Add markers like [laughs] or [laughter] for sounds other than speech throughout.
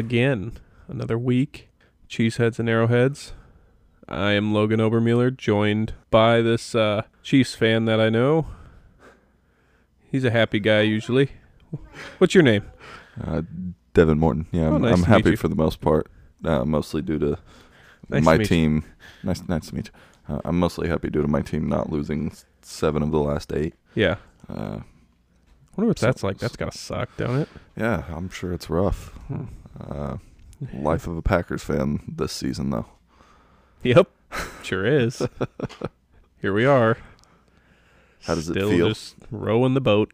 again. Another week. Cheeseheads and Arrowheads. I am Logan Obermueller, joined by this uh, Chiefs fan that I know. He's a happy guy usually. What's your name? Uh, Devin Morton. Yeah, Oh, I'm, nice I'm happy for the most part, uh, mostly due to Nice to my you. team. Nice, nice to meet you. Uh, I'm mostly happy due to my team not losing seven of the last eight. Yeah. Uh, wonder what So- that's like. That's gotta suck, don't it? yeah, I'm sure it's rough. Hmm. Uh, life of a Packers fan this season, though. Yep. Sure is. [laughs] Here we are. How does it feel? just rowing the boat.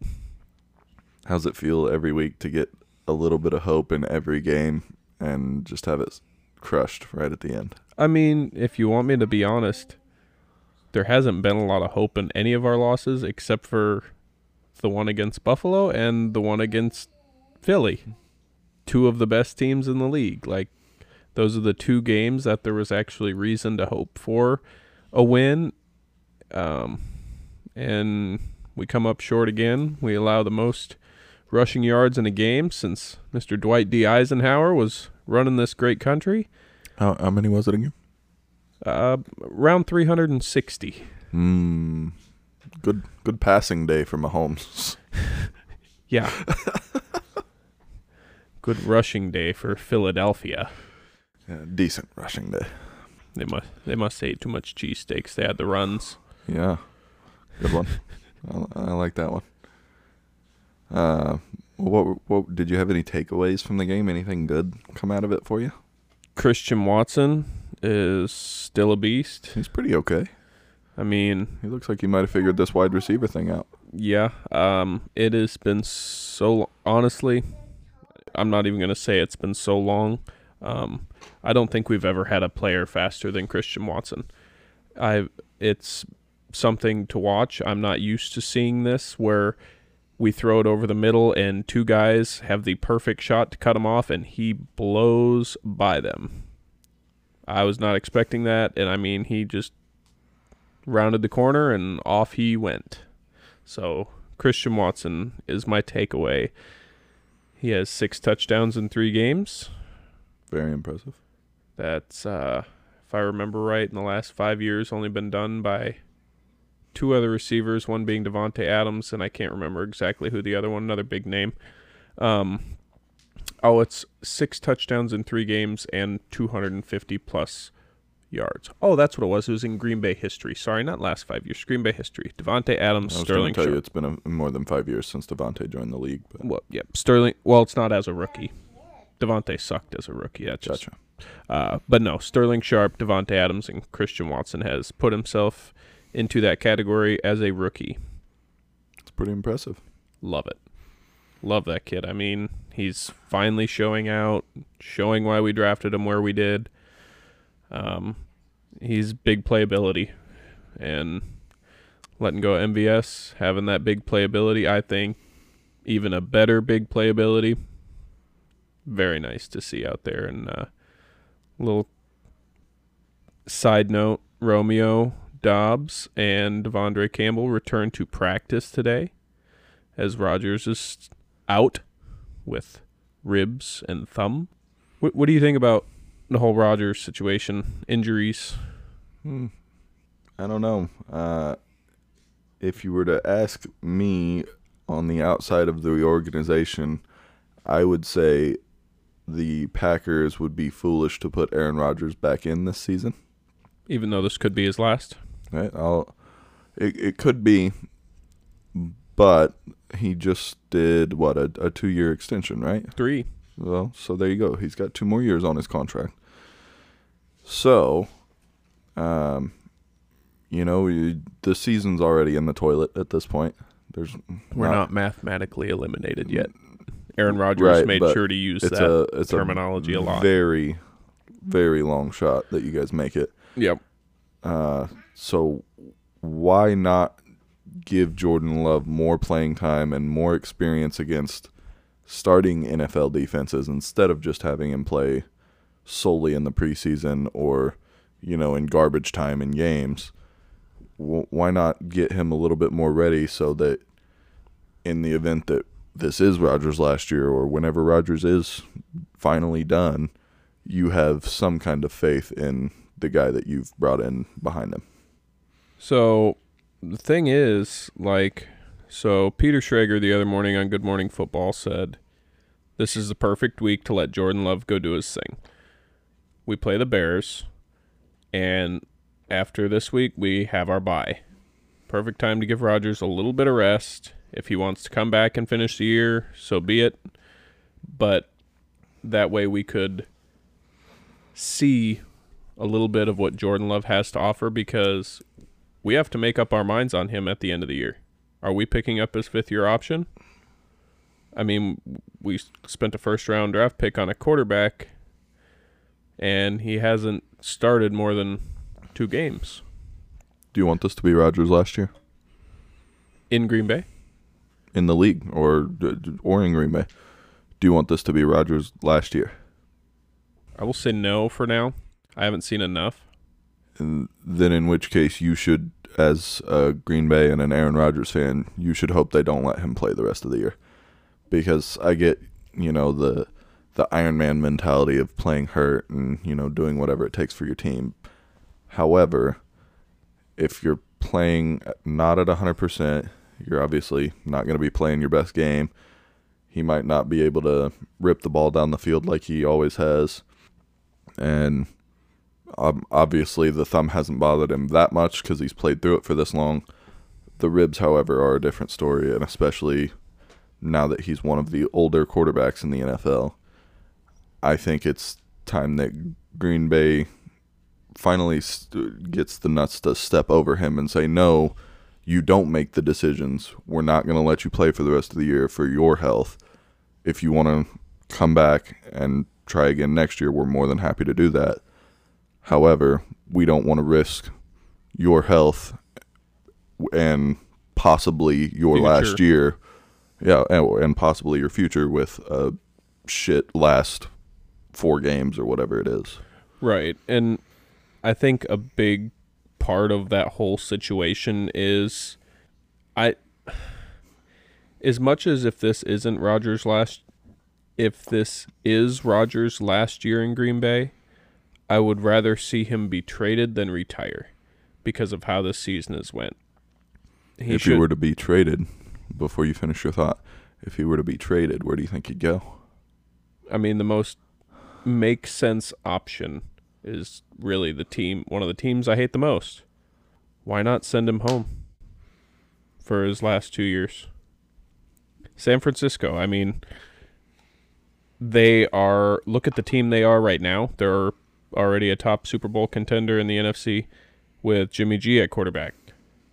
How's it feel every week to get a little bit of hope in every game and just have it crushed right at the end? I mean, if you want me to be honest, there hasn't been a lot of hope in any of our losses except for the one against Buffalo and the one against Philly. Two of the best teams in the league. Like those are the two games that there was actually reason to hope for a win. Um and we come up short again. We allow the most rushing yards in a game since Mr. Dwight D. Eisenhower was running this great country. How, how many was it again? Uh, around 360. Hmm. Good, good passing day for Mahomes. [laughs] Yeah. [laughs] Good rushing day for Philadelphia. Yeah, decent rushing day. They must they must ate too much cheesesteaks. They had the runs. Yeah, good one. [laughs] I, I like that one. Uh, what what did you have any takeaways from the game? Anything good come out of it for you? Christian Watson is still a beast. He's pretty okay. I mean, He looks like he might have figured this wide receiver thing out. yeah. Um, it has been so honestly. I'm not even gonna say it's been so long. Um, I don't think we've ever had a player faster than Christian Watson. I it's something to watch. I'm not used to seeing this where we throw it over the middle and two guys have the perfect shot to cut him off and he blows by them. I was not expecting that and I mean he just rounded the corner and off he went. So Christian Watson is my takeaway. He has six touchdowns in three games. Very impressive. That's, uh, if I remember right, in the last five years, only been done by two other receivers. One being Davante Adams, and I can't remember exactly who the other one. Another big name. Um, oh, it's six touchdowns in three games and 250 plus yards. Oh, that's what it was. It was in Green Bay history. Sorry, not last five years. Green Bay history. Davante Adams, I was Sterling tell you it's been a, more than five years since Davante joined the league. But Well, yeah, Sterling. Well, it's not as a rookie. Davante sucked as a rookie. That's just gotcha. Uh, but no, Sterling Sharpe, Davante Adams, and Christian Watson has put himself into that category as a rookie. It's pretty impressive. Love it. Love that kid. I mean, he's finally showing out, showing why we drafted him where we did. Um, he's big playability, and letting go of MVS, having that big playability, I think, even a better big playability. Very nice to see out there. And uh, little side note: Romeo Doubs and De'Vondre Campbell returned to practice today, as Rodgers is out with ribs and thumb. What, what do you think about the whole Rodgers situation? Injuries? Hmm. I don't know. Uh, if you were to ask me on the outside of the organization, I would say the Packers would be foolish to put Aaron Rodgers back in this season. Even though this could be his last. Right? I'll, it, it could be, but he just did what a, a two year extension, right? Three. Well, so there you go. He's got two more years on his contract. So, um, you know, you, the season's already in the toilet at this point. There's We're not, mathematically eliminated yet. Aaron Rodgers Right, made sure to use It's that a it's terminology a, lot. Very, very long shot that you guys make it. yep. Uh, so why not give Jordan Love more playing time and more experience against starting NFL defenses instead of just having him play solely in the preseason or you know in garbage time in games? Why not get him a little bit more ready so that in the event that this is Rodgers last year or whenever Rodgers is finally done, you have some kind of faith in the guy that you've brought in behind him. So the thing is, like, so Peter Schrager the other morning on Good Morning Football said, This is the perfect week to let Jordan Love go do his thing. We play the Bears, and after this week, we have our bye. Perfect time to give Rodgers a little bit of rest. If he wants to come back and finish the year, so be it. But that way we could see a little bit of what Jordan Love has to offer because we have to make up our minds on him at the end of the year. Are we picking up his fifth year option? I mean, we spent a first round draft pick on a quarterback, and he hasn't started more than two games Do you want this to be Rodgers last year in Green Bay. in the league or or in Green Bay? Do you want this to be Rodgers last year? I will say no for now. I haven't seen enough. And then in which case you should as a Green Bay and an Aaron Rodgers fan, you should hope they don't let him play the rest of the year. Because I get, you know, the the Iron Man mentality of playing hurt and, you know, doing whatever it takes for your team. However, if you're playing not at 100%, you're obviously not going to be playing your best game. He might not be able to rip the ball down the field like he always has. And um, obviously, the thumb hasn't bothered him that much because he's played through it for this long. The ribs, however, are a different story, and especially now that he's one of the older quarterbacks in the NFL, I think it's time that Green Bay finally st- gets the nuts to step over him and say, no, you don't make the decisions. We're not going to let you play for the rest of the year for your health. If you want to come back and try again next year, we're more than happy to do that. However, we don't want to risk your health and possibly your Future. last year. Yeah, and, and possibly your future with a shit last four games or whatever it is. Right. And I think a big part of that whole situation is I as much as if this isn't Rodgers last if this is Rodgers last year in Green Bay, I would rather see him be traded than retire because of how this season has went. He if should, he were to be traded, before you finish your thought, if he were to be traded, where do you think he'd go? I mean the most make sense option is really the team one of the teams I hate the most. Why not send him home for his last 2 years? San Francisco, I mean they are look at the team they are right now. They're already a top Super Bowl contender in the NFC with Jimmy G at quarterback.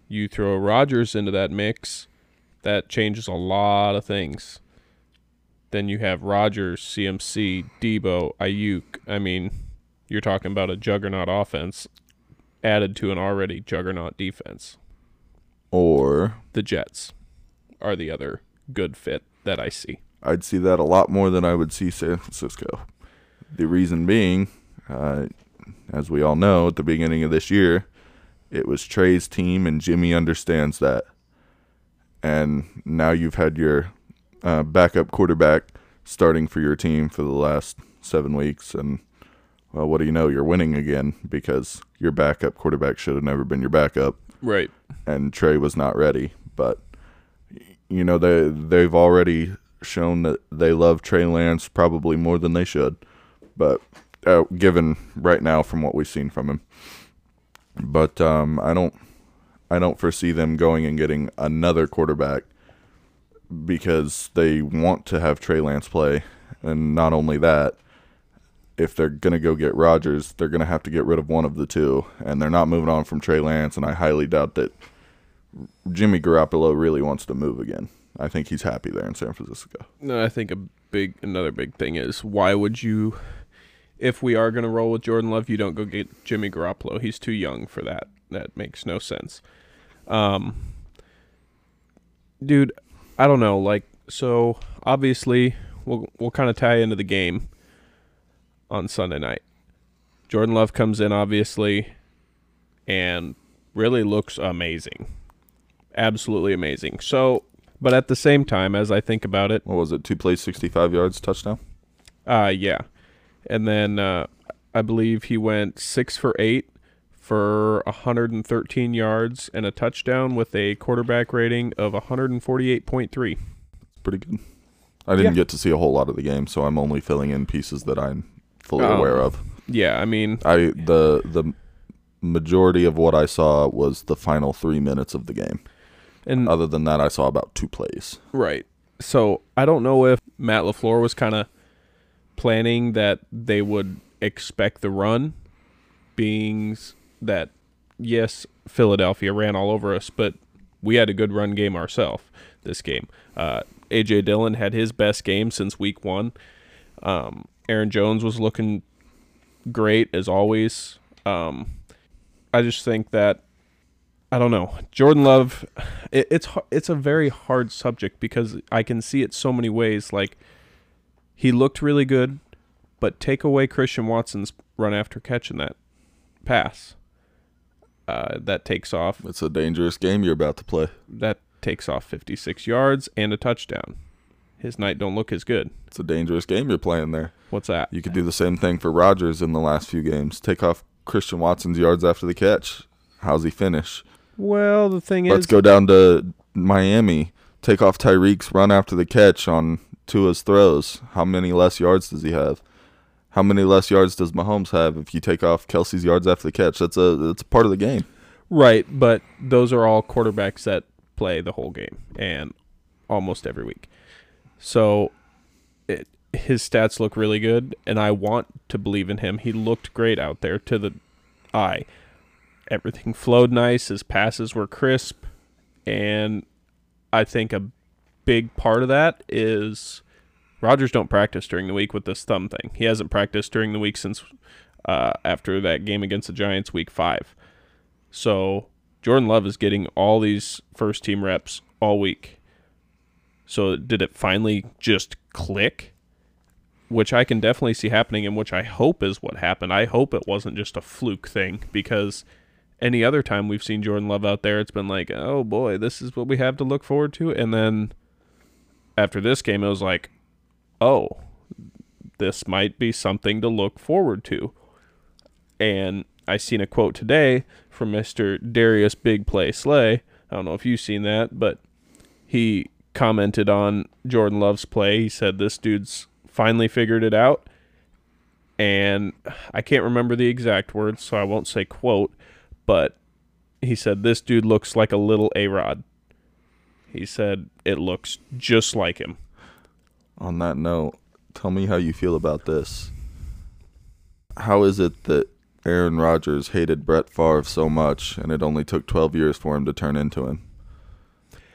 You throw Rodgers into that mix, that changes a lot of things. Then you have Rodgers, CMC, Deebo, Aiyuk. I mean, you're talking about a juggernaut offense added to an already juggernaut defense. Or The Jets are the other good fit that I see. I'd see that a lot more than I would see San Francisco. The reason being, uh, as we all know, at the beginning of this year, it was Trey's team, and Jimmy understands that. And now you've had your uh, backup quarterback starting for your team for the last seven weeks, and well, what do you know? You're winning again because your backup quarterback should have never been your backup Right. and Trey was not ready. But you know they they've already shown that they love Trey Lance probably more than they should. But uh, given right now from what we've seen from him, but um, I don't I don't foresee them going and getting another quarterback because they want to have Trey Lance play, and not only that. If they're gonna go get Rodgers, they're gonna have to get rid of one of the two, and they're not moving on from Trey Lance. And I highly doubt that Jimmy Garoppolo really wants to move again. I think he's happy there in San Francisco. No, I think a big another big thing is why would you if we are going to roll with Jordan Love, you don't go get Jimmy Garoppolo. He's too young for that. That makes no sense. Um dude, I don't know, like so obviously we'll we'll kind of tie into the game on Sunday night. Jordan Love comes in obviously and really looks amazing. Absolutely amazing. So But at the same time, as I think about it, What was it? Two plays, 65 yards, touchdown? uh, yeah. And then uh, I believe he went six for eight for 113 yards and a touchdown with a quarterback rating of 148.3. Pretty good. I didn't Yeah. get to see a whole lot of the game, so I'm only filling in pieces that I'm fully Oh. aware of. Yeah, I mean, I the the majority of what I saw was the final three minutes of the game. and Other than that, I saw about two plays. Right. So I don't know if Matt LaFleur was kind of planning that they would expect the run, being that, yes, Philadelphia ran all over us, but we had a good run game ourselves this game. Uh, A.J. Dillon had his best game since week one. Um, Aaron Jones was looking great as always. Um, I just think that I don't know. Jordan Love, it, it's it's a very hard subject because I can see it so many ways. Like he looked really good, but take away Christian Watson's run after catching that pass, uh, that takes off It's a dangerous game you're about to play. that takes off 56 yards and a touchdown. His night don't look as good. It's a dangerous game you're playing there. What's that? You could do the same thing for Rodgers in the last few games. Take off Christian Watson's yards after the catch. How's he finish? Well, the thing is Let's go down to Miami. Take off Tyreek's run after the catch on Tua's throws. How many less yards does he have? How many less yards does Mahomes have if you take off Kelce's yards after the catch? That's a that's a part of the game. Right, but those are all quarterbacks that play the whole game and almost every week. So it, his stats look really good, and I want to believe in him. He looked great out there to the eye. Everything flowed nice. His passes were crisp, and I think a big part of that is Rodgers don't practice during the week with this thumb thing. He hasn't practiced during the week since uh, after that game against the Giants, week five. So Jordan Love is getting all these first team reps all week. So did it finally just click? Which I can definitely see happening and which I hope is what happened. I hope it wasn't just a fluke thing because any other time we've seen Jordan Love out there, it's been like, oh boy, this is what we have to look forward to. And then after this game, it was like, oh, this might be something to look forward to. And I seen a quote today from Mr. Darius Big Play Slay. I don't know if you've seen that, but he commented on Jordan Love's play. He said this dude's finally figured it out. And I can't remember the exact words, so I won't say quote, but he said this dude looks like a little A-Rod. He said it looks just like him. On that note, tell me how you feel about this. How is it that Aaron Rodgers hated Brett Favre so much and it only took 12 years for him to turn into him?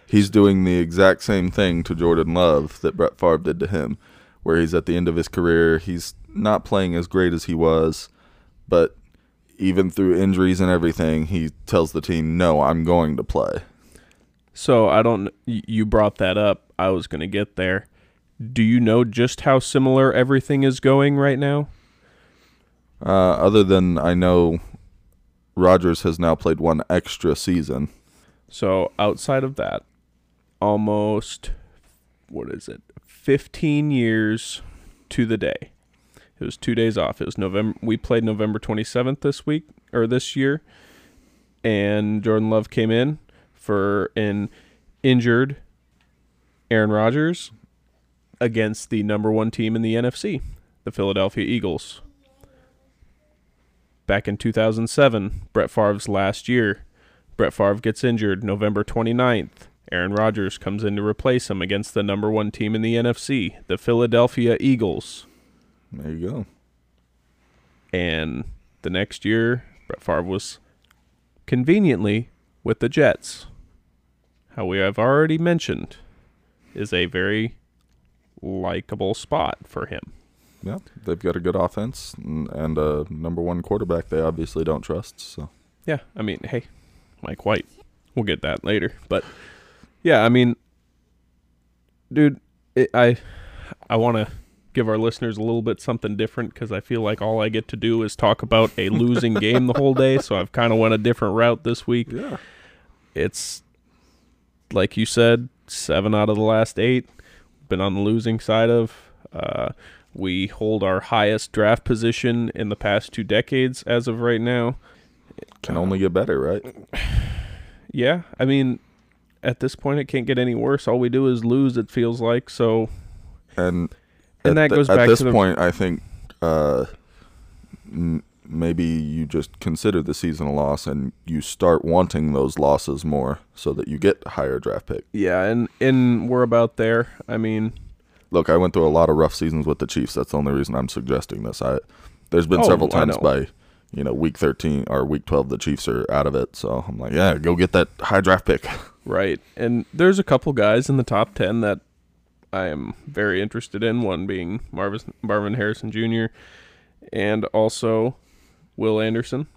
He's doing the exact same thing to Jordan Love that Brett Favre did to him, where he's at the end of his career. He's not playing as great as he was, but even through injuries and everything, he tells the team, No, I'm going to play. So I don't. You brought that up. I was going to get there. Do you know just how similar everything is going right now? Uh, other than I know Rodgers has now played one extra season. So outside of that, almost what is it? 15 years to the day. It was 2 days off. It was November we played November 27th this week or this year and Jordan Love came in for an injured Aaron Rodgers against the number 1 team in the NFC, the Philadelphia Eagles. Back in 2007, Brett Favre's last year, Brett Favre gets injured November 29th. Aaron Rodgers comes in to replace him against the number one team in the NFC, the Philadelphia Eagles. There you go. And the next year, Brett Favre was conveniently with the Jets. How we have already mentioned is a very likable spot for him. Yeah, they've got a good offense and, and a number one quarterback they obviously don't trust. So Yeah, I mean, hey, Mike White. We'll get that later, but yeah, I mean, dude, it, I I want to give our listeners a little bit something different because I feel like all I get to do is talk about a losing game the whole day. So I've kind of went a different route this week. yeah, It's like you said, seven out of the last eight. Been on the losing side of. Uh, we hold our highest draft position in the past two decades as of right now. Can only get better, right? [sighs] Yeah, I mean, at this point, it can't get any worse. All we do is lose. It feels like so. And And at that goes back at this to the- point. I think uh, maybe you just consider the season a loss and you start wanting those losses more, so that you get higher draft pick. Yeah, and and we're about there. I mean, Look, I went through a lot of rough seasons with the Chiefs. That's the only reason I'm suggesting this. I there's been Oh, several times by you know week 13 or week 12 the Chiefs are out of it. So I'm like, yeah, go get that high draft pick. [laughs] right. And there's a couple guys in the top ten that I am very interested in. One being Marvin Marvin Harrison Jr. and also Will Anderson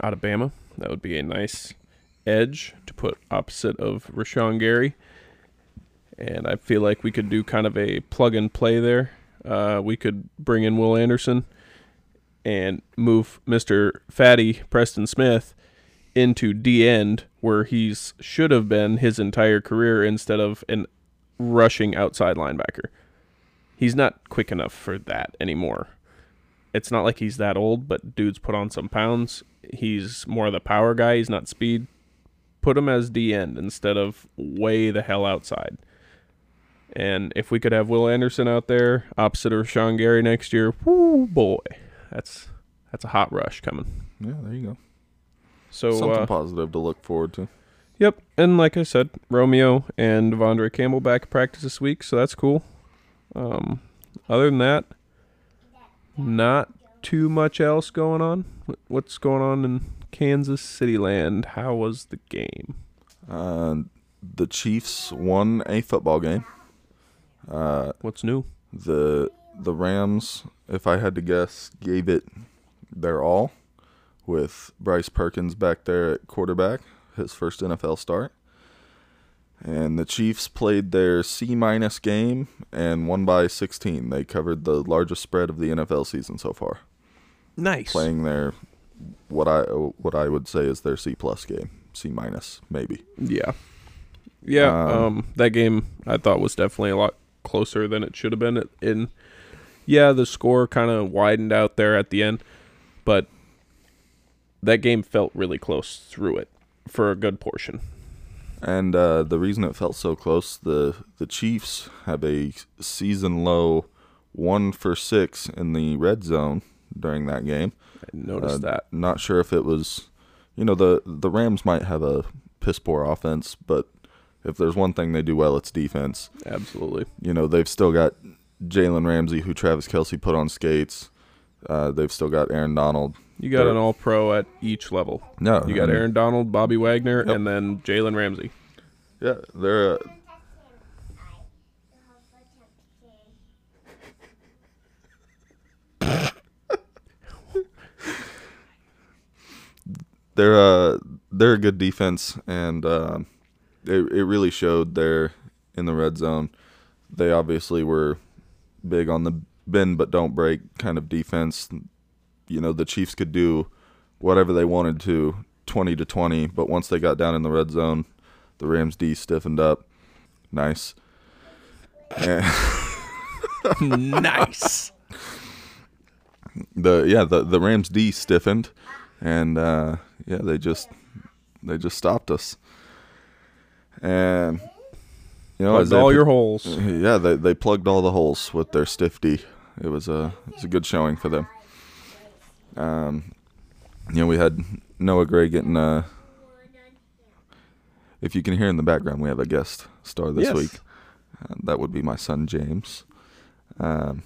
out of Bama. That would be a nice edge to put opposite of Rashan Gary. And I feel like we could do kind of a plug and play there. Uh, we could bring in Will Anderson and move Mr. Fatty Preston Smith into D end where he's should have been his entire career instead of an rushing outside linebacker. He's not quick enough for that anymore. It's not like he's that old, but dude's put on some pounds. He's more of the power guy, he's not speed. Put him as D end instead of way the hell outside. And if we could have Will Anderson out there opposite of Sean Gary next year, whoo boy. That's that's a hot rush coming. Yeah, there you go. So Something uh, positive to look forward to. Yep, and like I said, Romeo and De'Vondre Campbell back at practice this week, so that's cool. Um, other than that, not too much else going on. What's going on in Kansas City land? How was the game? Uh, the Chiefs won a football game. Uh, What's new? the the Rams, if I had to guess, gave it their all with Bryce Perkins back there at quarterback, his first NFL start. And the Chiefs played their C minus game and won by 16. They covered the largest spread of the NFL season so far, Nice. playing their what I what I would say is their C plus game, C minus maybe. Yeah. Yeah. Um, Um, that game I thought was definitely a lot closer than it should have been. In yeah, the score kind of widened out there at the end, but that game felt really close through it for a good portion. And uh, the reason it felt so close, the the Chiefs have a season low one for six in the red zone during that game. I noticed Uh, that. Not sure if it was, you know, the the Rams might have a piss poor offense, but if there's one thing they do well, it's defense. Absolutely. You know, they've still got Jalen Ramsey, who Travis Kelce put on skates. Uh, they've still got Aaron Donald. You got They're- an all pro at each level. No, You got and- Aaron Donald, Bobby Wagner, and then Jalen Ramsey. Yeah, they're. Uh, [laughs] they're uh they're a good defense and uh, it it really showed there in the red zone. They obviously were big on the bend but don't break kind of defense. You know, the Chiefs could do whatever they wanted to, 20 to 20, but once they got down in the red zone, the Rams D stiffened up. Nice. [laughs] Nice. the yeah, the the Rams D stiffened and uh yeah, they just they just stopped us. And you know, Plugged all your holes. Yeah, they they plugged all the holes with their stiff D. It was a it was a good showing for them. Um, you know, we had Noah Gray getting uh If you can hear in the background, we have a guest star this Yes. week. Uh, that would be my son James. Um,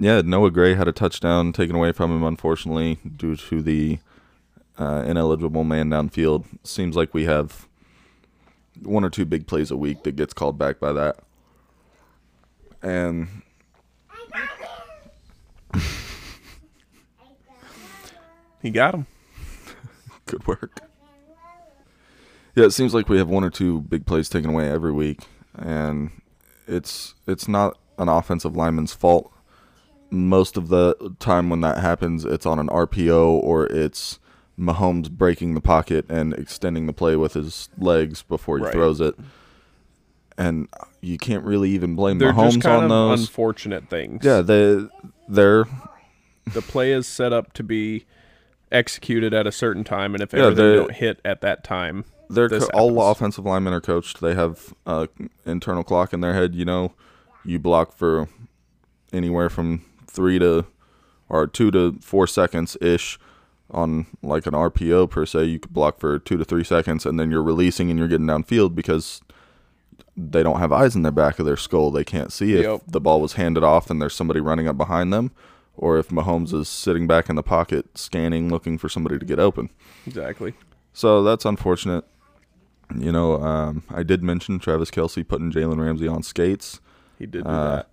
yeah, Noah Gray had a touchdown taken away from him, unfortunately, due to the uh, ineligible man downfield. Seems like we have one or two big plays a week that gets called back by that. And He got him. [laughs] good work. Yeah, it seems like we have one or two big plays taken away every week, and it's it's not an offensive lineman's fault. Most of the time when that happens, it's on an RPO or it's Mahomes breaking the pocket and extending the play with his legs before he Right. throws it. and you can't really even blame They're Mahomes just kind on of those. unfortunate things. yeah, they they're the play is set up to be executed at a certain time, and if Yeah, they don't hit at that time, they're co- all offensive linemen are coached. They have uh, internal clock in their head. You know, you block for anywhere from three to or two to four seconds ish on like an RPO per se. You could block for two to three seconds, and then you're releasing and you're getting downfield because they don't have eyes in the back of their skull. They can't see if Yep. the ball was handed off and there's somebody running up behind them, or if Mahomes is sitting back in the pocket scanning, looking for somebody to get open. exactly. So that's unfortunate. You know, um, I did mention Travis Kelce putting Jalen Ramsey on skates. He did do Uh, that.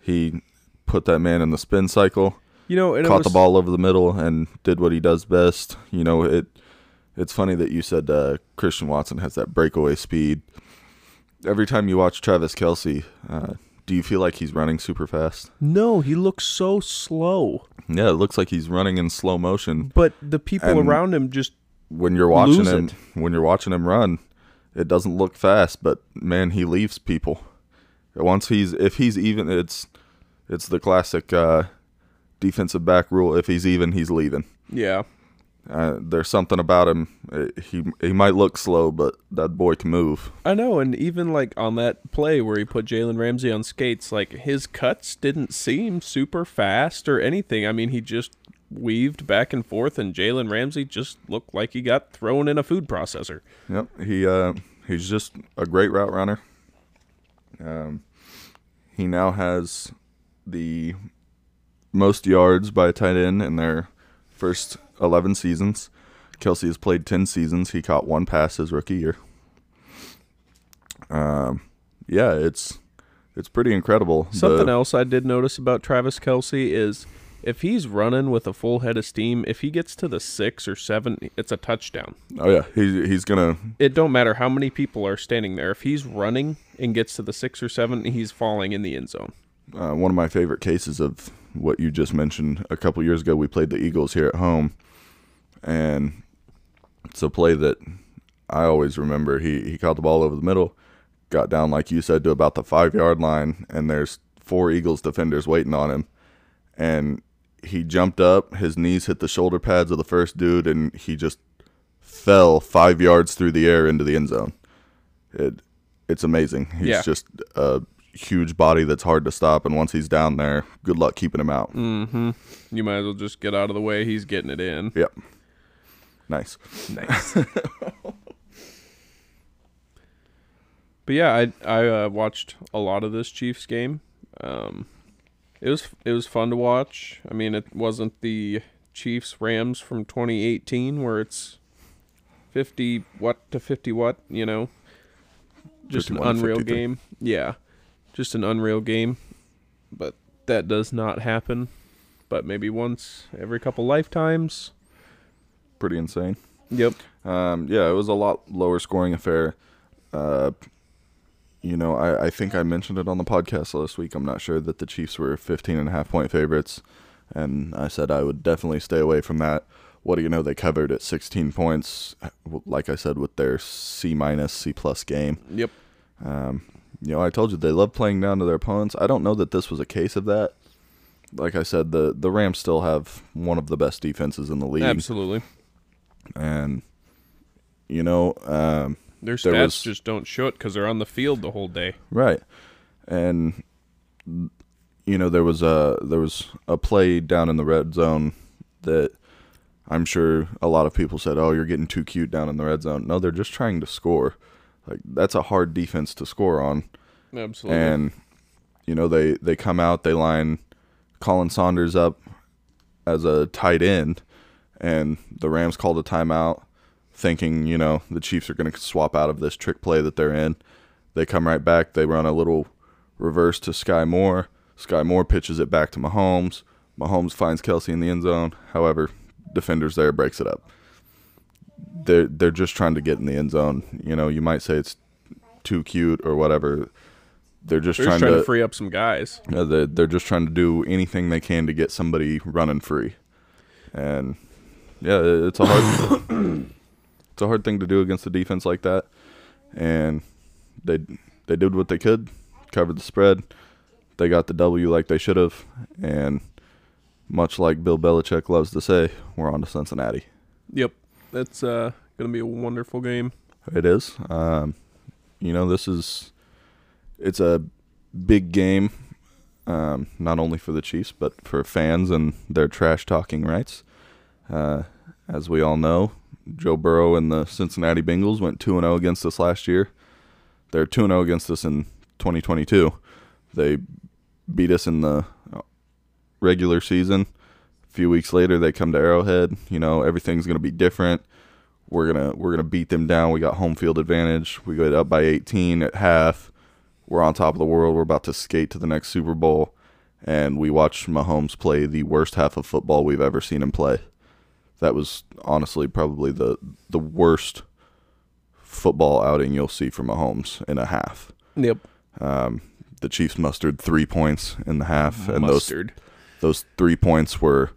He put that man in the spin cycle, You know, caught was, the ball over the middle, and did what he does best. You know, it. It's funny that you said uh, Christian Watson has that breakaway speed. Every time you watch Travis Kelce, uh, do you feel like he's running super fast? No, he looks so slow. Yeah, it looks like he's running in slow motion. But the people And- around him just when you're watching him it. when you're watching him run, it doesn't look fast, but man, he leaves people. Once he's if he's even, it's it's the classic uh, defensive back rule. If he's even, he's leaving. yeah. Uh, there's something about him. Uh, He he might look slow, but that boy can move. I know, and even like on that play where he put Jalen Ramsey on skates, like his cuts didn't seem super fast or anything. I mean, he just weaved back and forth, and Jalen Ramsey just looked like he got thrown in a food processor. Yep, he uh, he's just a great route runner. Um, he now has the most yards by a tight end in their first eleven seasons. Kelce has played ten seasons. He caught one pass his rookie year. Um, yeah, it's it's pretty incredible. Something The- else I did notice about Travis Kelce is if he's running with a full head of steam, if he gets to the six or seven, it's a touchdown. Oh yeah, he's he's gonna It don't matter how many people are standing there. If he's running and gets to the six or seven, he's falling in the end zone. Uh, one of my favorite cases of what you just mentioned. A couple years ago, we played the Eagles here at home, and it's a play that I always remember. He he caught the ball over the middle, got down like you said to about the five yard line, and there's four Eagles defenders waiting on him, and he jumped up, his knees hit the shoulder pads of the first dude, and he just fell five yards through the air into the end zone. It it's amazing. He's Yeah. just a huge body that's hard to stop, and once he's down there, good luck keeping him out. Mm-hmm. You might as well just get out of the way. He's getting it in. Yep. Nice. Nice. [laughs] but yeah, I I uh, watched a lot of this Chiefs game. Um, it was it was fun to watch. I mean, it wasn't the Chiefs Rams from 2018 where it's 50 what to 50 what, you know. Just an unreal 53. game. Yeah. Just an unreal game. But that does not happen. But maybe once every couple lifetimes. Pretty insane. Yep. Um, yeah, it was a lot lower scoring affair. Uh, you know, I, I think I mentioned it on the podcast last week. I'm not sure that the Chiefs were 15 and a half point favorites. And I said I would definitely stay away from that. What do you know? They covered at 16 points, like I said, with their C minus, C plus game. Yep. Um, you know, I told you they love playing down to their opponents. I don't know that this was a case of that. Like I said, the the Rams still have one of the best defenses in the league, Absolutely. and you know, um, Their There stats was- just don't show it because they're on the field the whole day. right, and you know there was a there was a play down in the red zone that I'm sure a lot of people said, "Oh, you're getting too cute down in the red zone." No, they're just trying to score. Like that's a hard defense to score on. Absolutely. and you know they they come out they line Colin Saunders up as a tight end and the Rams called a timeout thinking you know the Chiefs are going to swap out of this trick play that they're in. They come right back they run a little reverse to Skyy Moore. Skyy Moore pitches it back to Mahomes. Mahomes finds Kelce in the end zone. However defenders there breaks it up they're they're just trying to get in the end zone you know you might say it's too cute or whatever they're just they're trying, just trying to, to, free up some guys. yeah, they're, they're just trying to do anything they can to get somebody running free, and yeah, it's a hard [coughs] it's a hard thing to do against a defense like that, and they they did what they could, covered the spread. They got the W like they should have, and much like Bill Belichick loves to say, we're on to Cincinnati. Yep, that's uh, gonna be a wonderful game. It is. Um, you know, this is it's a big game, um, not only for the Chiefs but for fans and their trash talking rights. Uh, as we all know, Joe Burrow and the Cincinnati Bengals went two and zero against us last year. They're two and zero against us in 2022. They beat us in the regular season. Few weeks later, they come to Arrowhead. You know, everything's going to be different. We're gonna we're gonna beat them down. We got home field advantage. We go up by 18 at half. We're on top of the world. We're about to skate to the next Super Bowl, and we watch Mahomes play the worst half of football we've ever seen him play. That was honestly probably the the worst football outing you'll see from Mahomes in a half. Yep. Um, the Chiefs mustered three points in the half, and those those three points were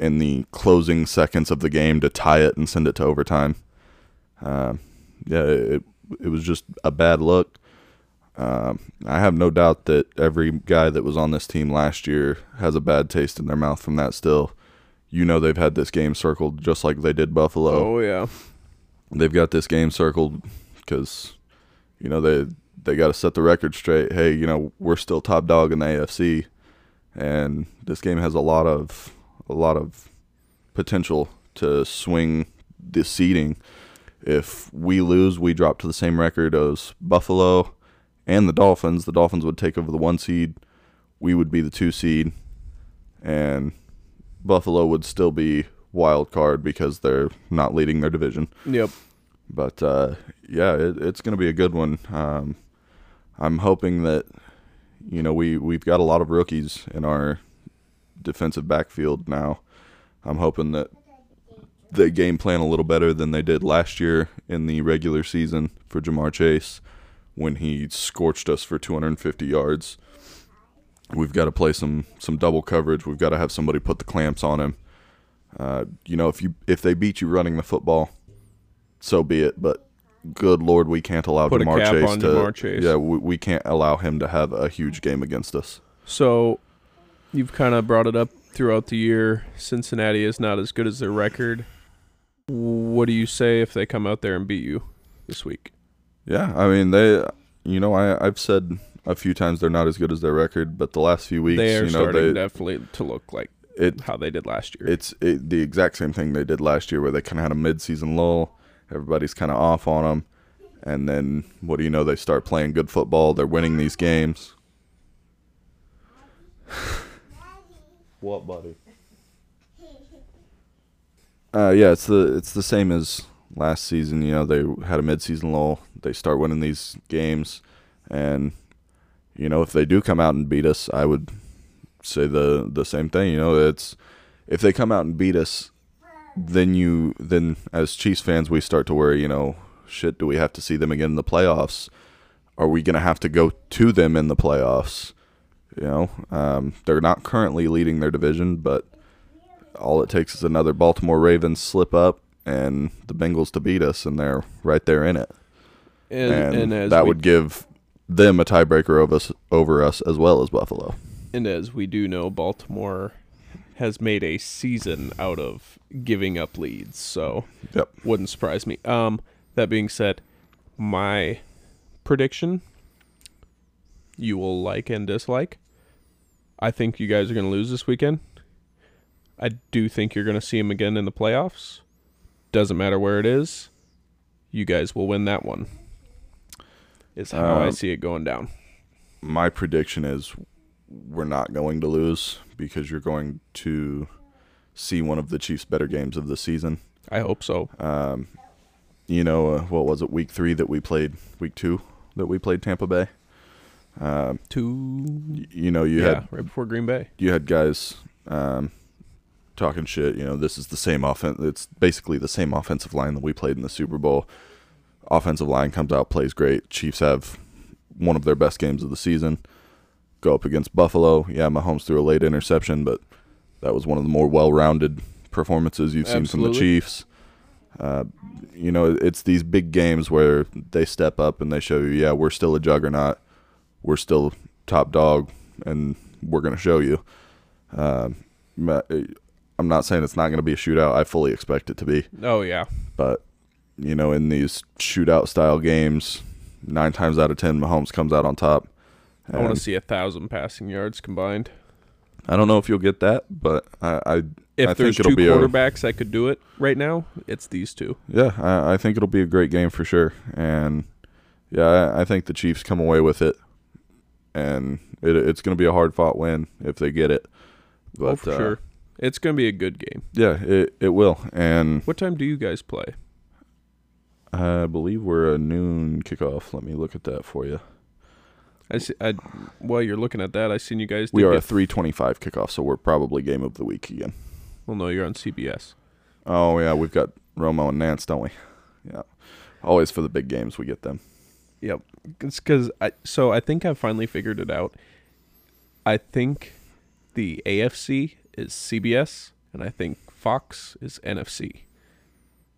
in the closing seconds of the game to tie it and send it to overtime. Um, yeah, it it was just a bad look. Um, I have no doubt that every guy that was on this team last year has a bad taste in their mouth from that. Still, you know they've had this game circled just like they did Buffalo Oh yeah. they've got this game circled because you know they they got to set the record straight. Hey, you know we're still top dog in the AFC, and this game has a lot of a lot of potential to swing the seeding. If we lose, we drop to the same record as Buffalo and the Dolphins. The Dolphins would take over the one seed. We would be the two seed, and Buffalo would still be wild card because they're not leading their division. Yep. But uh, yeah, it, it's going to be a good one. Um, I'm hoping that you know we we've got a lot of rookies in our defensive backfield now. I'm hoping that they game plan a little better than they did last year in the regular season for Ja'Marr Chase when he scorched us for 250 yards. We've got to play some some double coverage. We've got to have somebody put the clamps on him. Uh, you know, if you if they beat you running the football, so be it. But good lord, we can't allow Put Jamar cap Chase on to. Ja'Marr Chase. Yeah, we, we can't allow him to have a huge game against us. So, you've kind of brought it up throughout the year. Cincinnati is not as good as their record. What do you say if they come out there and beat you this week? Yeah, I mean they. You know, I I've said a few times they're not as good as their record, but the last few weeks, they are you know, starting they definitely to look like it how they did last year. it's it, the exact same thing they did last year, where they kind of had a mid-season lull. Everybody's kind of off on them, and then what do you know? They start playing good football. They're winning these games. What, buddy? [laughs] Uh, yeah, it's the it's the same as last season. You know, they had a mid-season lull. They start winning these games, and you know, if they do come out and beat us, I would say the the same thing. You know, it's if they come out and beat us, then you then as Chiefs fans we start to worry. You know, shit, do we have to see them again in the playoffs? Are we gonna have to go to them in the playoffs? You know, um, they're not currently leading their division, but all it takes is another Baltimore Ravens slip up and the Bengals to beat us, and they're right there in it. and, And, and as that we, would give them a tiebreaker over us, over us as well as Buffalo. and as we do know, Baltimore has made a season out of giving up leads. So Yep. wouldn't surprise me. Um, that being said, my prediction you will like and dislike. I think you guys are going to lose this weekend. I do think you're going to see them again in the playoffs. Doesn't matter where it is. You guys will win that one. Is how I Um, see it going down. my prediction is we're not going to lose because you're going to see one of the Chiefs' better games of the season. I hope so. Um, you know, uh, what was it, week three that we played, week two that we played Tampa Bay? Um, Two. you know, you yeah, had right before Green Bay. you had guys um, talking shit. You know, this is the same offense. It's basically the same offensive line that we played in the Super Bowl. Offensive line comes out, plays great. Chiefs have one of their best games of the season. Go up against Buffalo. Yeah, Mahomes threw a late interception, but that was one of the more well-rounded performances you've seen from the Chiefs. Uh, you know, it's these big games where they step up and they show you, yeah, we're still a juggernaut, we're still top dog, and we're going to show you. Uh, I'm not saying it's not going to be a shootout. I fully expect it to be. Oh yeah. But you know, in these shootout style games, nine times out of ten, Mahomes comes out on top. I want to see a thousand passing yards combined. I don't know if you'll get that, but I, I If I there's think it'll two be a, quarterbacks that could do it right now, it's these two. yeah, I, I think it'll be a great game for sure. And yeah, I, I think the Chiefs come away with it, and it, it's going to be a hard fought win if they get it. But oh, for uh, sure. It's gonna be a good game. yeah, it it will. And What time do you guys play? I believe we're a noon kickoff. Let me look at that for you. I see. I, while you're looking at that, I seen you guys. We are a three twenty five kickoff, so we're probably game of the week again. Well, no, you're on CBS. Oh yeah, we've got Romo and Nantz, don't we? Yeah, always for the big games we get them. Yep. It's because I. So I think I've finally figured it out. I think the AFC is CBS, and I think Fox is NFC.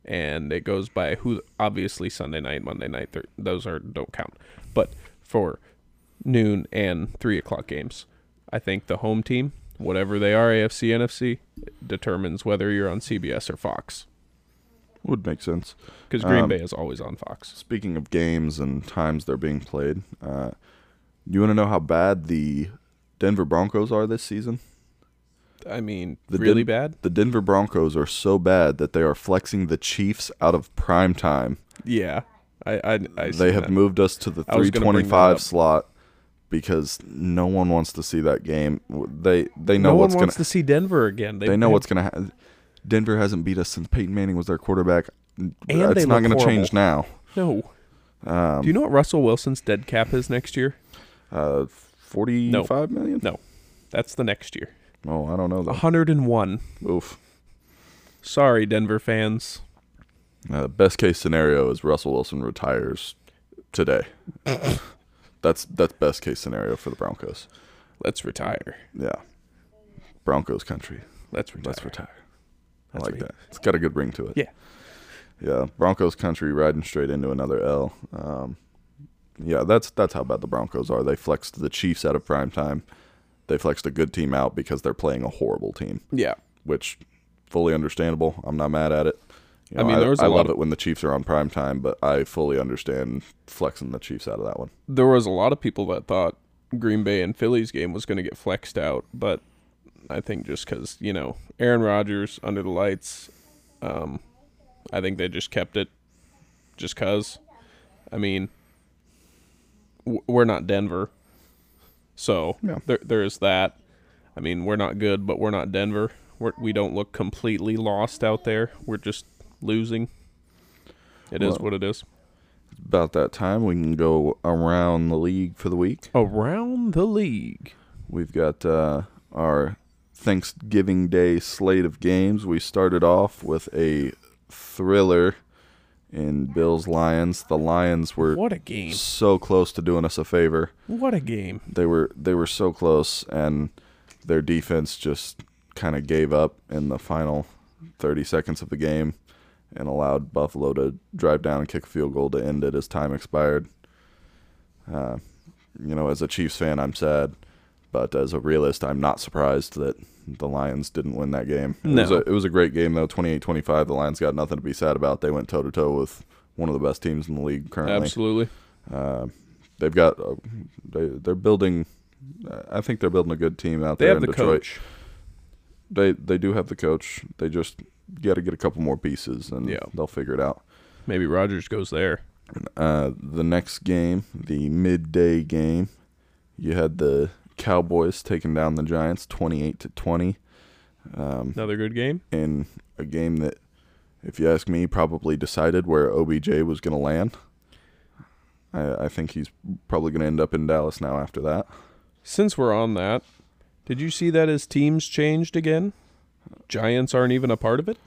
And it goes by who. Obviously, Sunday night, Monday night. Those are don't count. But for noon and three o'clock games, I think the home team, whatever they are, AFC, NFC, determines whether you're on CBS or Fox. Would make sense. Because Green Um, Bay is always on Fox. Speaking of games and times they're being played, uh, you want to know how bad the Denver Broncos are this season? I mean, The really Den- bad. The Denver Broncos are so bad that they are flexing the Chiefs out of prime time. Yeah, I I, I they have that. moved us to the I was gonna bring that 325 slot because no one wants to see that game. They they No know one what's wants gonna to see Denver again. they know what's gonna happen. Denver hasn't beat us since Peyton Manning was their quarterback. they it's not going to change now. no. Um, Do you know what Russell Wilson's dead cap is next year? uh, forty-five million? No. That's the next year. Oh, I don't know. Though. 101. Oof. Sorry, Denver fans. Uh, best case scenario is Russell Wilson retires today. [laughs] that's that's best case scenario for the Broncos. Let's retire. Yeah, Broncos country. Let's retire. Let's retire. I like that. It's got a good ring to it. Yeah. Yeah, Broncos country riding straight into another L. Um, yeah, that's that's how bad the Broncos are. They flexed the Chiefs out of prime time. They flexed a good team out because they're playing a horrible team, Yeah. which fully understandable. I'm not mad at it. You I mean, there was a I lot love of- it when the Chiefs are on prime time, but I fully understand flexing the Chiefs out of that one. There was a lot of people that thought Green Bay and Phillies game was going to get flexed out, but I think just because, you know, Aaron Rodgers under the lights, um, I think they just kept it just because. I mean, w- we're not Denver. So Yeah. there, there is that. I mean, we're not good, but we're not Denver. We're, we don't look completely lost out there. We're just losing. It is Well- what it is. About that time, we can go around the league for the week. Around the league. We've got uh, our Thanksgiving Day slate of games. We started off with a thriller in Bills Lions. The Lions were What a game. so close to doing us a favor. What a game. They were they were so close, and their defense just kind of gave up in the final 30 seconds of the game and allowed Buffalo to drive down and kick a field goal to end it as time expired. Uh, you know, as a Chiefs fan, I'm sad, but as a realist, I'm not surprised that the Lions didn't win that game. It, was, No. a, it was a great game, though 28 25. The Lions got nothing to be sad about. They went toe to toe with one of the best teams in the league currently. Absolutely. Uh, they've got uh, they they're building. I think they're building a good team out They there in the Detroit. coach. They they do have the coach. They just got to get a couple more pieces, and Yeah. they'll figure it out. Maybe Rodgers goes there. Uh, the next game, the midday game, you had the Cowboys taking down the Giants, twenty-eight to twenty, um, Another good game. in a game that, if you ask me, probably decided where OBJ was going to land. I, I think he's probably going to end up in Dallas now after that. Since we're on that, did you see that his teams changed again? Giants aren't even a part of it.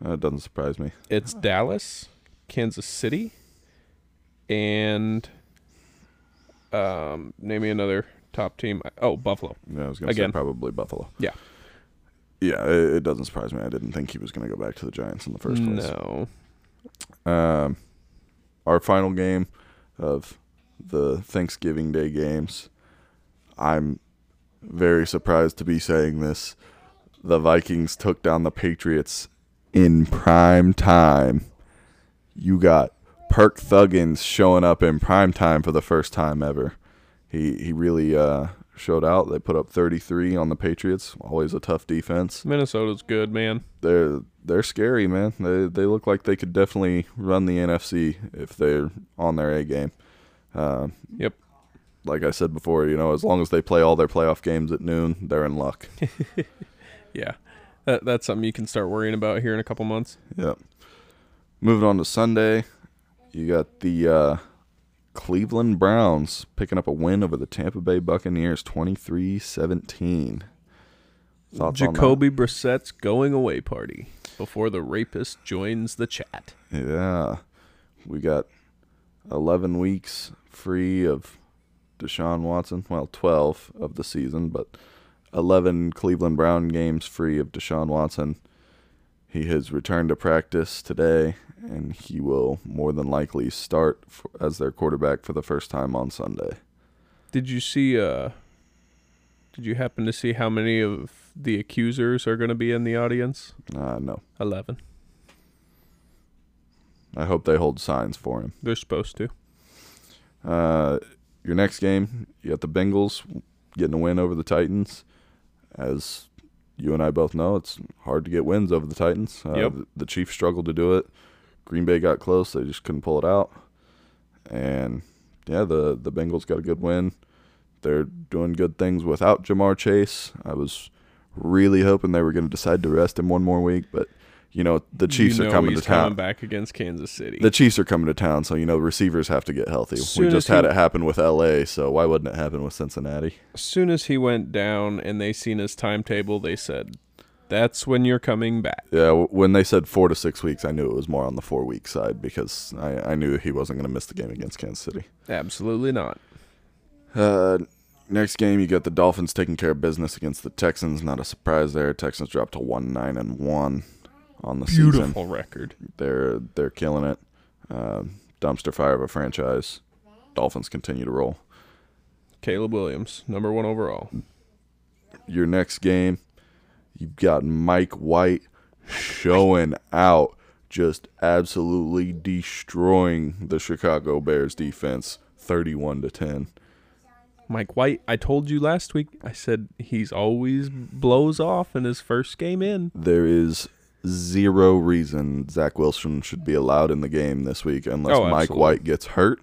That doesn't surprise me. It's Dallas, Kansas City, and um, name me another top team. Oh, Buffalo. Yeah, I was going to say probably Buffalo. Yeah. Yeah, it, it doesn't surprise me. I didn't think he was going to go back to the Giants in the first place. No. Um, our final game of the Thanksgiving Day games. I'm very surprised to be saying this. The Vikings took down the Patriots in prime time. You got Perk Thuggins showing up in prime time for the first time ever. He he really uh, showed out. They put up 33 on the Patriots. Always a tough defense. Minnesota's good, man. They're they're scary, man. They they look like they could definitely run the NFC if they're on their A game. Uh, Yep. like I said before, you know, as long as they play all their playoff games at noon, they're in luck. [laughs] Yeah. That, that's something you can start worrying about here in a couple months. Yep. Moving on to Sunday, you got the uh, Cleveland Browns picking up a win over the Tampa Bay Buccaneers 23-17. Thoughts on that? Jacoby Brissett's going away party before the rapist joins the chat. Yeah. We got 11 weeks free of Deshaun Watson. Well, 12 of the season, but 11 Cleveland Brown games free of Deshaun Watson. He has returned to practice today, and he will more than likely start for, as their quarterback for the first time on Sunday. Did you see uh did you happen to see how many of the accusers are going to be in the audience? Uh, no. 11. I hope they hold signs for him. They're supposed to. Uh, your next game, you got the Bengals getting a win over the Titans. As you and I both know, it's hard to get wins over the Titans. Uh, Yep. the, the Chiefs struggled to do it. Green Bay got close; they just couldn't pull it out. And yeah, the the Bengals got a good win. They're doing good things without Ja'Marr Chase. I was really hoping they were going to decide to rest him one more week, but you know the Chiefs you are coming to town. coming back against Kansas City. The Chiefs are coming to town, so you know receivers have to get healthy. Soon we just had he- it happen with LA, so why wouldn't it happen with Cincinnati? as soon as he went down and they seen his timetable, they said, "That's when you're coming back." Yeah, when they said four to six weeks, I knew it was more on the four week side because I, I knew he wasn't going to miss the game against Kansas City. Absolutely not. Uh, next game, you got the Dolphins taking care of business against the Texans. Not a surprise there. Texans dropped to one nine and one on the season. Beautiful record. They're they're killing it. Uh, dumpster fire of a franchise. Dolphins continue to roll. Caleb Williams, number 1 overall. your next game, you've got Mike White showing out, just absolutely destroying the Chicago Bears defense, thirty-one to ten. Mike White, I told you last week. I said he's always blows off in his first game in. There is zero reason Zach Wilson should be allowed in the game this week unless Oh, Mike. White gets hurt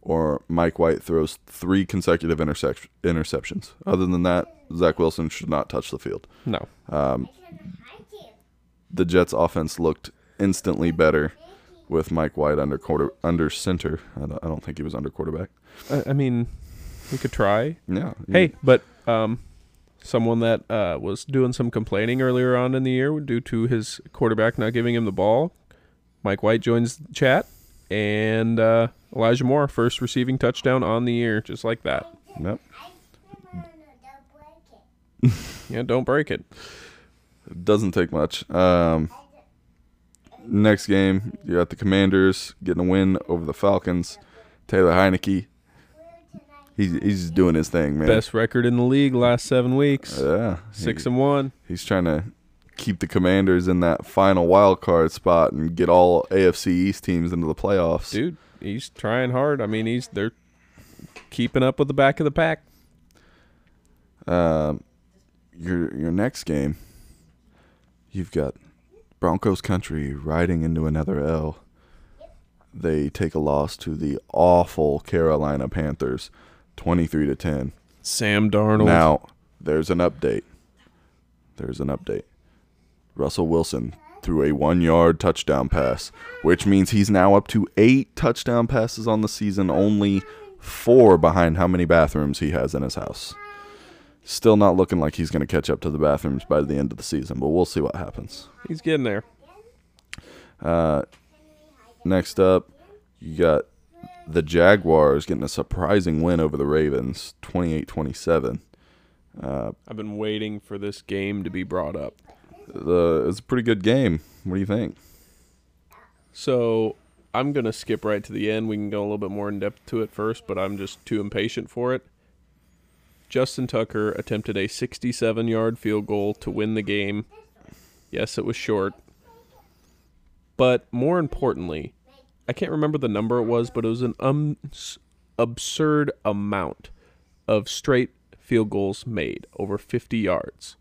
or Mike White throws three consecutive intercep- interceptions. Other than that, Zach Wilson should not touch the field. No. Um, the Jets' offense looked instantly better with Mike White under quarter under center. I don't, I don't think he was under quarterback. I, I mean, we could try. Yeah. Hey, but um, someone that uh, was doing some complaining earlier on in the year due to his quarterback not giving him the ball, Mike White joins the chat, and uh, Elijah Moore first receiving touchdown on the year, just like that. Yep. [laughs] Yeah, don't break it. It doesn't take much. Um, next game, you got the Commanders getting a win over the Falcons. Taylor Heinicke. He's he's doing his thing, man. Best record in the league last seven weeks, Yeah. six He- and one. he's trying to keep the Commanders in that final wild card spot and get all AFC East teams into the playoffs. Dude, he's trying hard. I mean, he's they're keeping up with the back of the pack. Um, your your next game, you've got Broncos country riding into another L. They take a loss to the awful Carolina Panthers, twenty three to ten. Sam Darnold. Now there's an update. There's an update. Russell Wilson threw a one yard touchdown pass, which means he's now up to eight touchdown passes on the season, only four behind how many bathrooms he has in his house. Still not looking like he's going to catch up to the bathrooms by the end of the season, but we'll see what happens. he's getting there. Uh, next up, you got the Jaguars getting a surprising win over the Ravens, 28 27. Uh, I've been waiting for this game to be brought up. the it's a pretty good game. What do you think? So I'm gonna skip right to the end. We can go a little bit more in depth to it first, but I'm just too impatient for it. Justin Tucker attempted a 67 yard field goal to win the game. Yes, it was short. But more importantly, I can't remember the number it was, but it was an um, absurd amount of straight field goals made over 50 yards.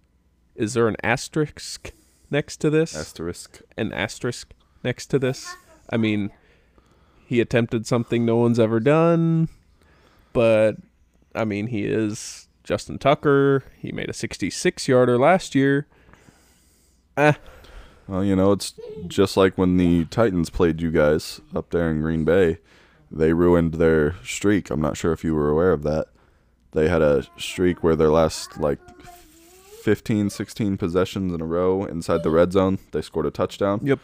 Is there an asterisk next to this? Asterisk. An asterisk next to this? I mean, he attempted something no one's ever done, but I mean, he is Justin Tucker. He made a 66 yarder last year. Eh. Well, you know, it's just like when the Titans played you guys up there in Green Bay. They ruined their streak. I'm not sure if you were aware of that. They had a streak where their last, like, 15, 16 possessions in a row inside the red zone, they scored a touchdown. Yep.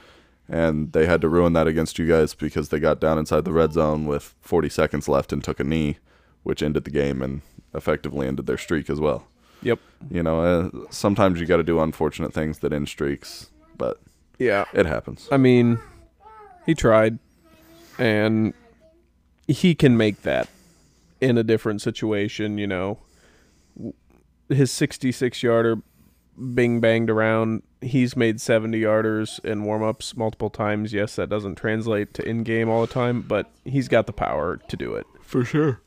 And they had to ruin that against you guys because they got down inside the red zone with 40 seconds left and took a knee, which ended the game and effectively ended their streak as well. Yep. You know, uh, sometimes you got to do unfortunate things that end streaks, but Yeah. it happens. I mean, he tried, and he can make that in a different situation. You know, his 66 yarder bing banged around. He's made 70 yarders in warm ups multiple times. Yes, that doesn't translate to in game all the time, but he's got the power to do it. For sure.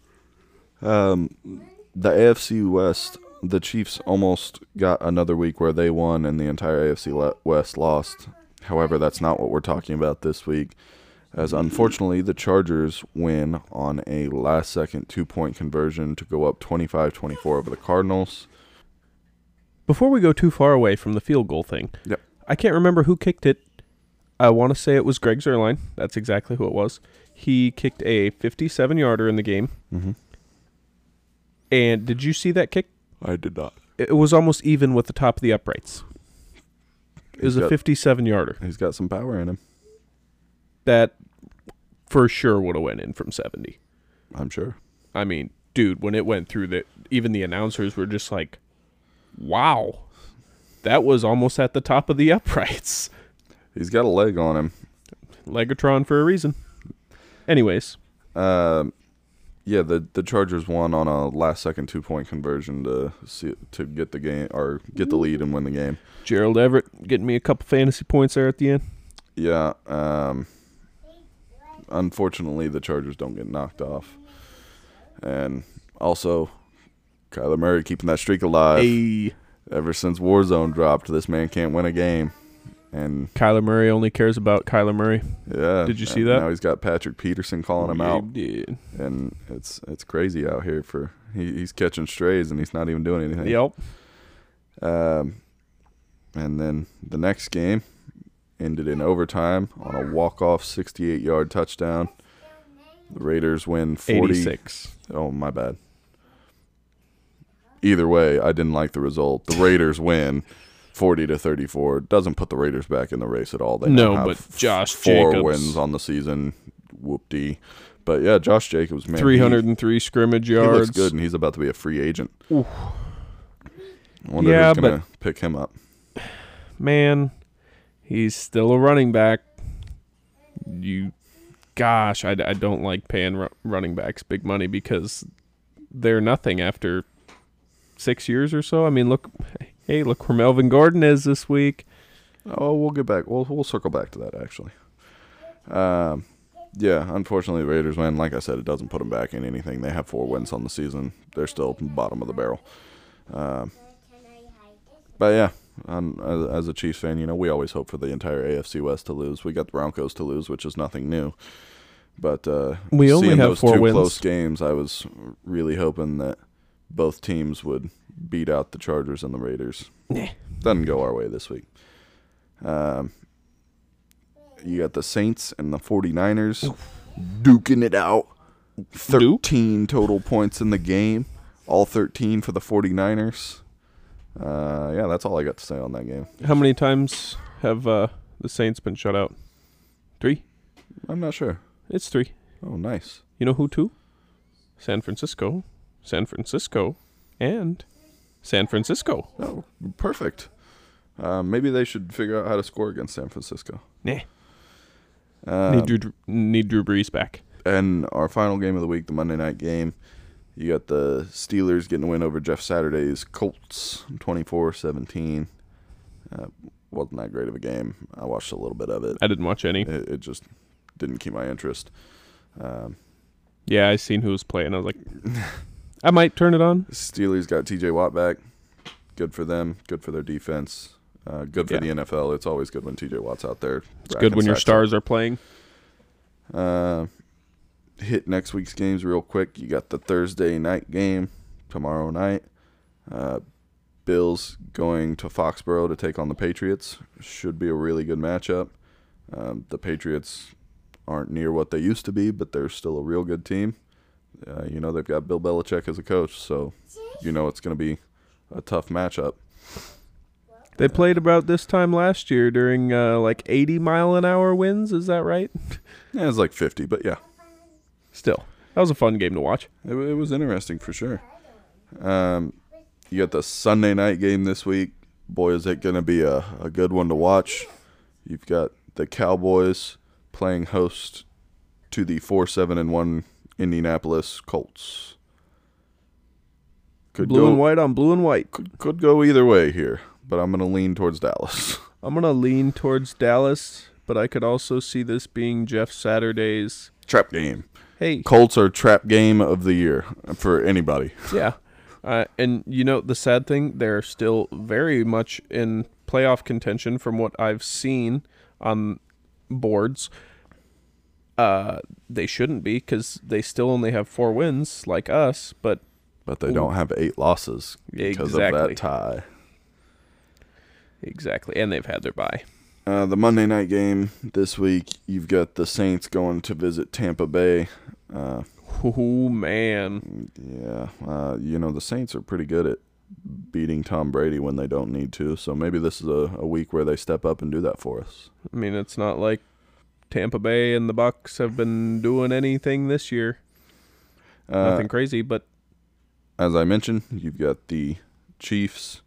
Um, the AFC West, the Chiefs almost got another week where they won and the entire AFC West lost. However, that's not what we're talking about this week. As unfortunately, the Chargers win on a last second two point conversion to go up 25 24 over the Cardinals. Before we go too far away from the field goal thing, Yep. I can't remember who kicked it. I want to say it was Greg Zuerlein. That's exactly who it was. He kicked a 57 yarder in the game. Mm-hmm. And did you see that kick? I did not. It was almost even with the top of the uprights. It was He's a got- 57 yarder. He's got some power in him, That for sure would have went in from 70. I'm sure. I mean, dude, when it went through the even the announcers were just like, "Wow. That was almost at the top of the uprights." He's got a leg on him. Legatron for a reason. Anyways, Um, yeah, the the Chargers won on a last second two point conversion to see to get the game or get the lead and win the game. Gerald Everett getting me a couple fantasy points there at the end. Yeah. Um, unfortunately, the Chargers don't get knocked off, and also Kyler Murray keeping that streak alive. Hey, Ever since Warzone dropped, this man can't win a game, and Kyler Murray only cares about Kyler Murray. yeah. Did you see that? Now he's got Patrick Peterson calling him out. did. and it's it's crazy out here for he, he's catching strays and he's not even doing anything. Yep. Um, and then the next game ended in overtime on a walk-off 68-yard touchdown. The Raiders win 40. 86. Oh, my bad. Either way, I didn't like the result. The Raiders win 40 to 34. Doesn't put the Raiders back in the race at all. They No, but Josh four Jacobs- wins on the season. Whoop-dee. But yeah, Josh Jacobs, man, he- 303 scrimmage he yards. looks good, and he's about to be a free agent. Oof. I wonder Yeah, who's gonna pick him up. Man, he's still a running back. You, gosh, I, I don't like paying ru- running backs big money because they're nothing after six years or so. I mean, look, hey, look where Melvin Gordon is this week. Oh, we'll get back. We'll we'll circle back to that actually. Um, yeah. Unfortunately, the Raiders win. Like I said, it doesn't put them back in anything. They have four wins on the season. They're still bottom of the barrel. Um, but yeah, um, as, as a Chiefs fan, you know we always hope for the entire AFC West to lose. We got the Broncos to lose, which is nothing new. But uh, We only have those four two wins. close games, I was really hoping that both teams would beat out the Chargers and the Raiders. Nah. Doesn't go our way this week. Um, you got the Saints and the 49ers duking it out. 13 total points in the game. All 13 for the 49ers. Uh, yeah, that's all I got to say on that game. How many times have uh, the Saints been shut out? Three? I'm not sure. It's three. Oh, nice. You know who two? San Francisco, San Francisco, and San Francisco. Oh, perfect. Uh, maybe they should figure out how to score against San Francisco. Nah. Um, need Drew need Drew Brees back. And our final game of the week, the Monday night game, you got the Steelers getting a win over Jeff Saturday's Colts, 24-17. Uh, wasn't that great of a game. I watched a little bit of it. I didn't watch any. It, it just didn't keep my interest. Um, Yeah, I seen who was playing. I was like, [laughs] I might turn it on. Steelers got T.J. Watt back. Good for them. Good for their defense. Uh, good for Yeah. the NFL. It's always good when T.J. Watt's out there. It's good when your stars are playing. Uh, hit next week's games real quick. You got the Thursday night game tomorrow night. Uh, Bills going to Foxborough to take on the Patriots. Should be a really good matchup. Um, the Patriots aren't near what they used to be, but they're still a real good team. Uh, you know they've got Bill Belichick as a coach, so you know it's going to be a tough matchup. They played about this time last year during uh, like 80 mile an hour winds. Is that right? [laughs] Yeah, was like 50, but yeah, Still, that was a fun game to watch. It, it was interesting for sure. Um, you got the Sunday night game this week. Boy, is it going to be a, a good one to watch. You've got the Cowboys playing host to the 4 7 and 1 Indianapolis Colts. Could blue go, and white on blue and white. Could, could go either way here, but I'm going to lean towards Dallas. [laughs] I'm gonna lean towards Dallas, but I could also see this being Jeff Saturday's. Trap game. Hey, Colts are trap game of the year for anybody. [laughs] yeah, uh, and you know the sad thing, they're still very much in playoff contention from what I've seen on boards. Uh, they shouldn't be because they still only have four wins, like us. But But they don't have eight losses because of that tie. exactly, and they've had their bye. Uh, the Monday night game this week, you've got the Saints going to visit Tampa Bay. Uh, Oh man, yeah, uh, you know the Saints are pretty good at beating Tom Brady when they don't need to. So maybe this is a, a week where they step up and do that for us. I mean it's not like Tampa Bay and the Bucks have been doing anything this year. Uh, Nothing crazy, but as I mentioned, you've got the Chiefs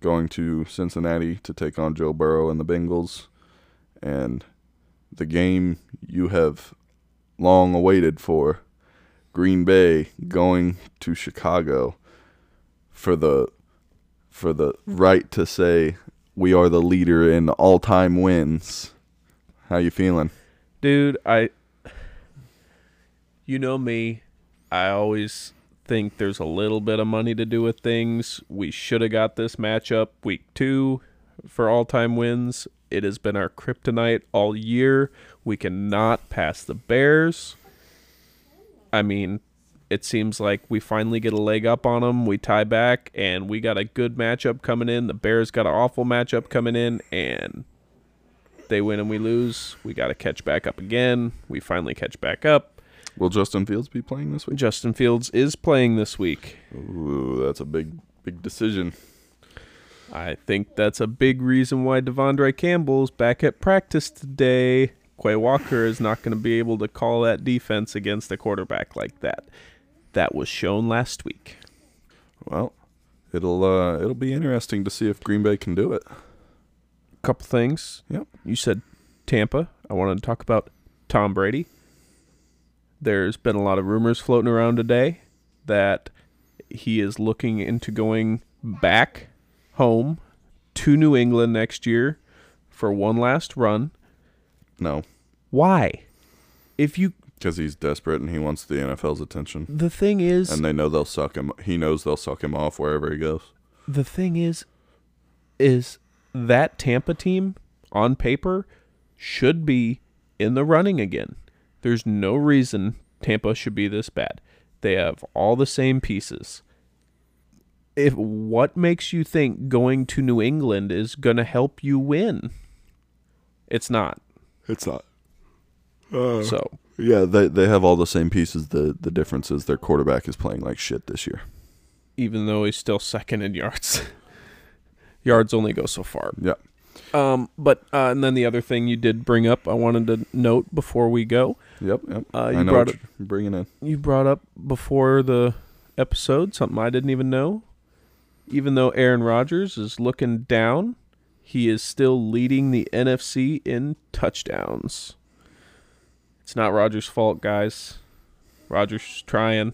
going to Cincinnati to take on Joe Burrow and the Bengals, and the game you have long awaited for, Green Bay going to Chicago for the for the right to say we are the leader in all-time wins. How you feeling? dude, I you know me, I always think there's a little bit of money to do with things. We should have got this matchup week 2 for all-time wins. It has been our kryptonite all year. We cannot pass the Bears. I mean, it seems like we finally get a leg up on them. We tie back, and we got a good matchup coming in. The Bears got an awful matchup coming in, and they win and we lose. We got to catch back up again. We finally catch back up. Will Justin Fields be playing this week? Justin Fields is playing this week. Ooh, that's a big big decision. I think that's a big reason why De'Vondre Campbell's back at practice today. Quay Walker is not going to be able to call that defense against a quarterback like that. That was shown last week. Well, it'll uh, it'll be interesting to see if Green Bay can do it. Couple things. Yep. You said Tampa. I wanted to talk about Tom Brady. There's been a lot of rumors floating around today that he is looking into going back home to New England next year for one last run. No, Why? If you because he's desperate and he wants the NFL's attention, the thing is and they know they'll suck him. He knows they'll suck him off wherever he goes. the thing is is that Tampa team on paper should be in the running again. There's no reason Tampa should be this bad. They have all the same pieces. If what makes you think going to New England is going to help you win? It's not. It's not. Uh, so, Yeah, they they have all the same pieces. The the difference is their quarterback is playing like shit this year. even though he's still second in yards, [laughs] yards only go so far. Yeah. Um, but uh, and then the other thing you did bring up, I wanted to note before we go. Yep. Yep. Uh, I you know brought you're bringing in. You brought up before the episode something I didn't even know. Even though Aaron Rodgers is looking down, he is still leading the NFC in touchdowns. It's not Rodgers' fault, guys. Rodgers trying.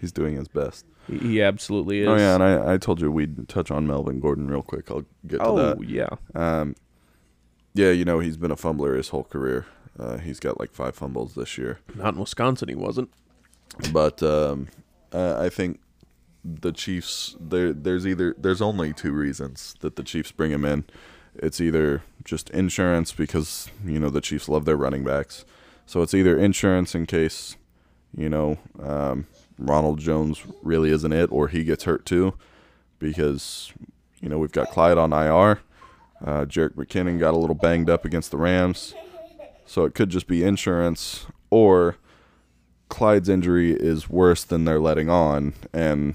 He's doing his best. He, he absolutely is. Oh yeah, and I, I told you we'd touch on Melvin Gordon real quick. I'll get to Oh, that. yeah. Um, yeah, you know he's been a fumbler his whole career. Uh, he's got like five fumbles this year. Not in Wisconsin, he wasn't. But um, uh, I think the Chiefs there there's either there's only two reasons that the Chiefs bring him in. It's either just insurance because you know the Chiefs love their running backs, so it's either insurance in case you know um, Ronald Jones really isn't it, or he gets hurt too, because you know we've got Clyde on IR. Uh, Jerick McKinnon got a little banged up against the Rams, so it could just be insurance or Clyde's injury is worse than they're letting on, and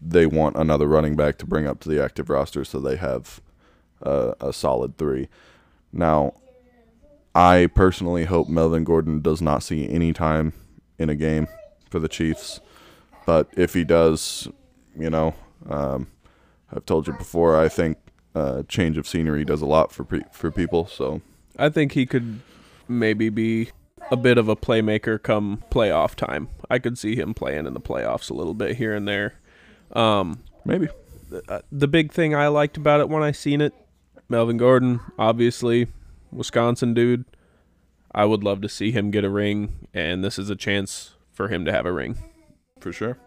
they want another running back to bring up to the active roster so they have uh, a solid three. Now, I personally hope Melvin Gordon does not see any time in a game for the Chiefs, but if he does, you know, um, I've told you before, I think uh, change of scenery does a lot for pe- for people. So I think he could maybe be a bit of a playmaker come playoff time. I could see him playing in the playoffs a little bit here and there. Um, maybe uh, the big thing I liked about it when I seen it, Melvin Gordon, obviously, Wisconsin dude. I would love to see him get a ring, and this is a chance for him to have a ring. For sure.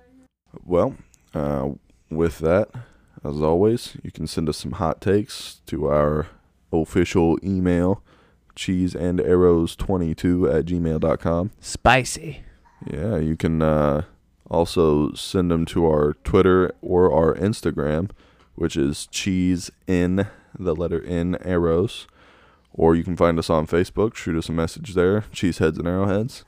Well, uh, with that, as always, you can send us some hot takes to our official email, cheeseandarrows22 at gmail.com. Spicy. Yeah, you can uh, also send them to our Twitter or our Instagram, which is cheese in the letter N arrows. Or you can find us on Facebook. Shoot us a message there, Cheeseheads and Arrowheads.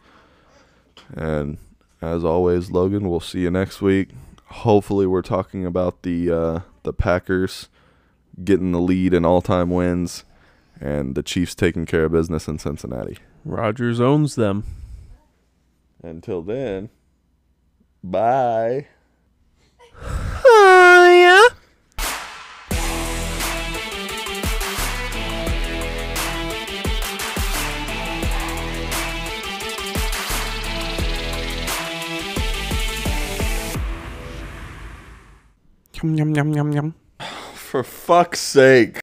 And as always, Logan, we'll see you next week. Hopefully, we're talking about the uh, the Packers getting the lead in all time wins, and the Chiefs taking care of business in Cincinnati. Rodgers owns them. Until then, bye. Oh, yeah. Yum, yum, yum, yum, yum. [sighs] For fuck's sake.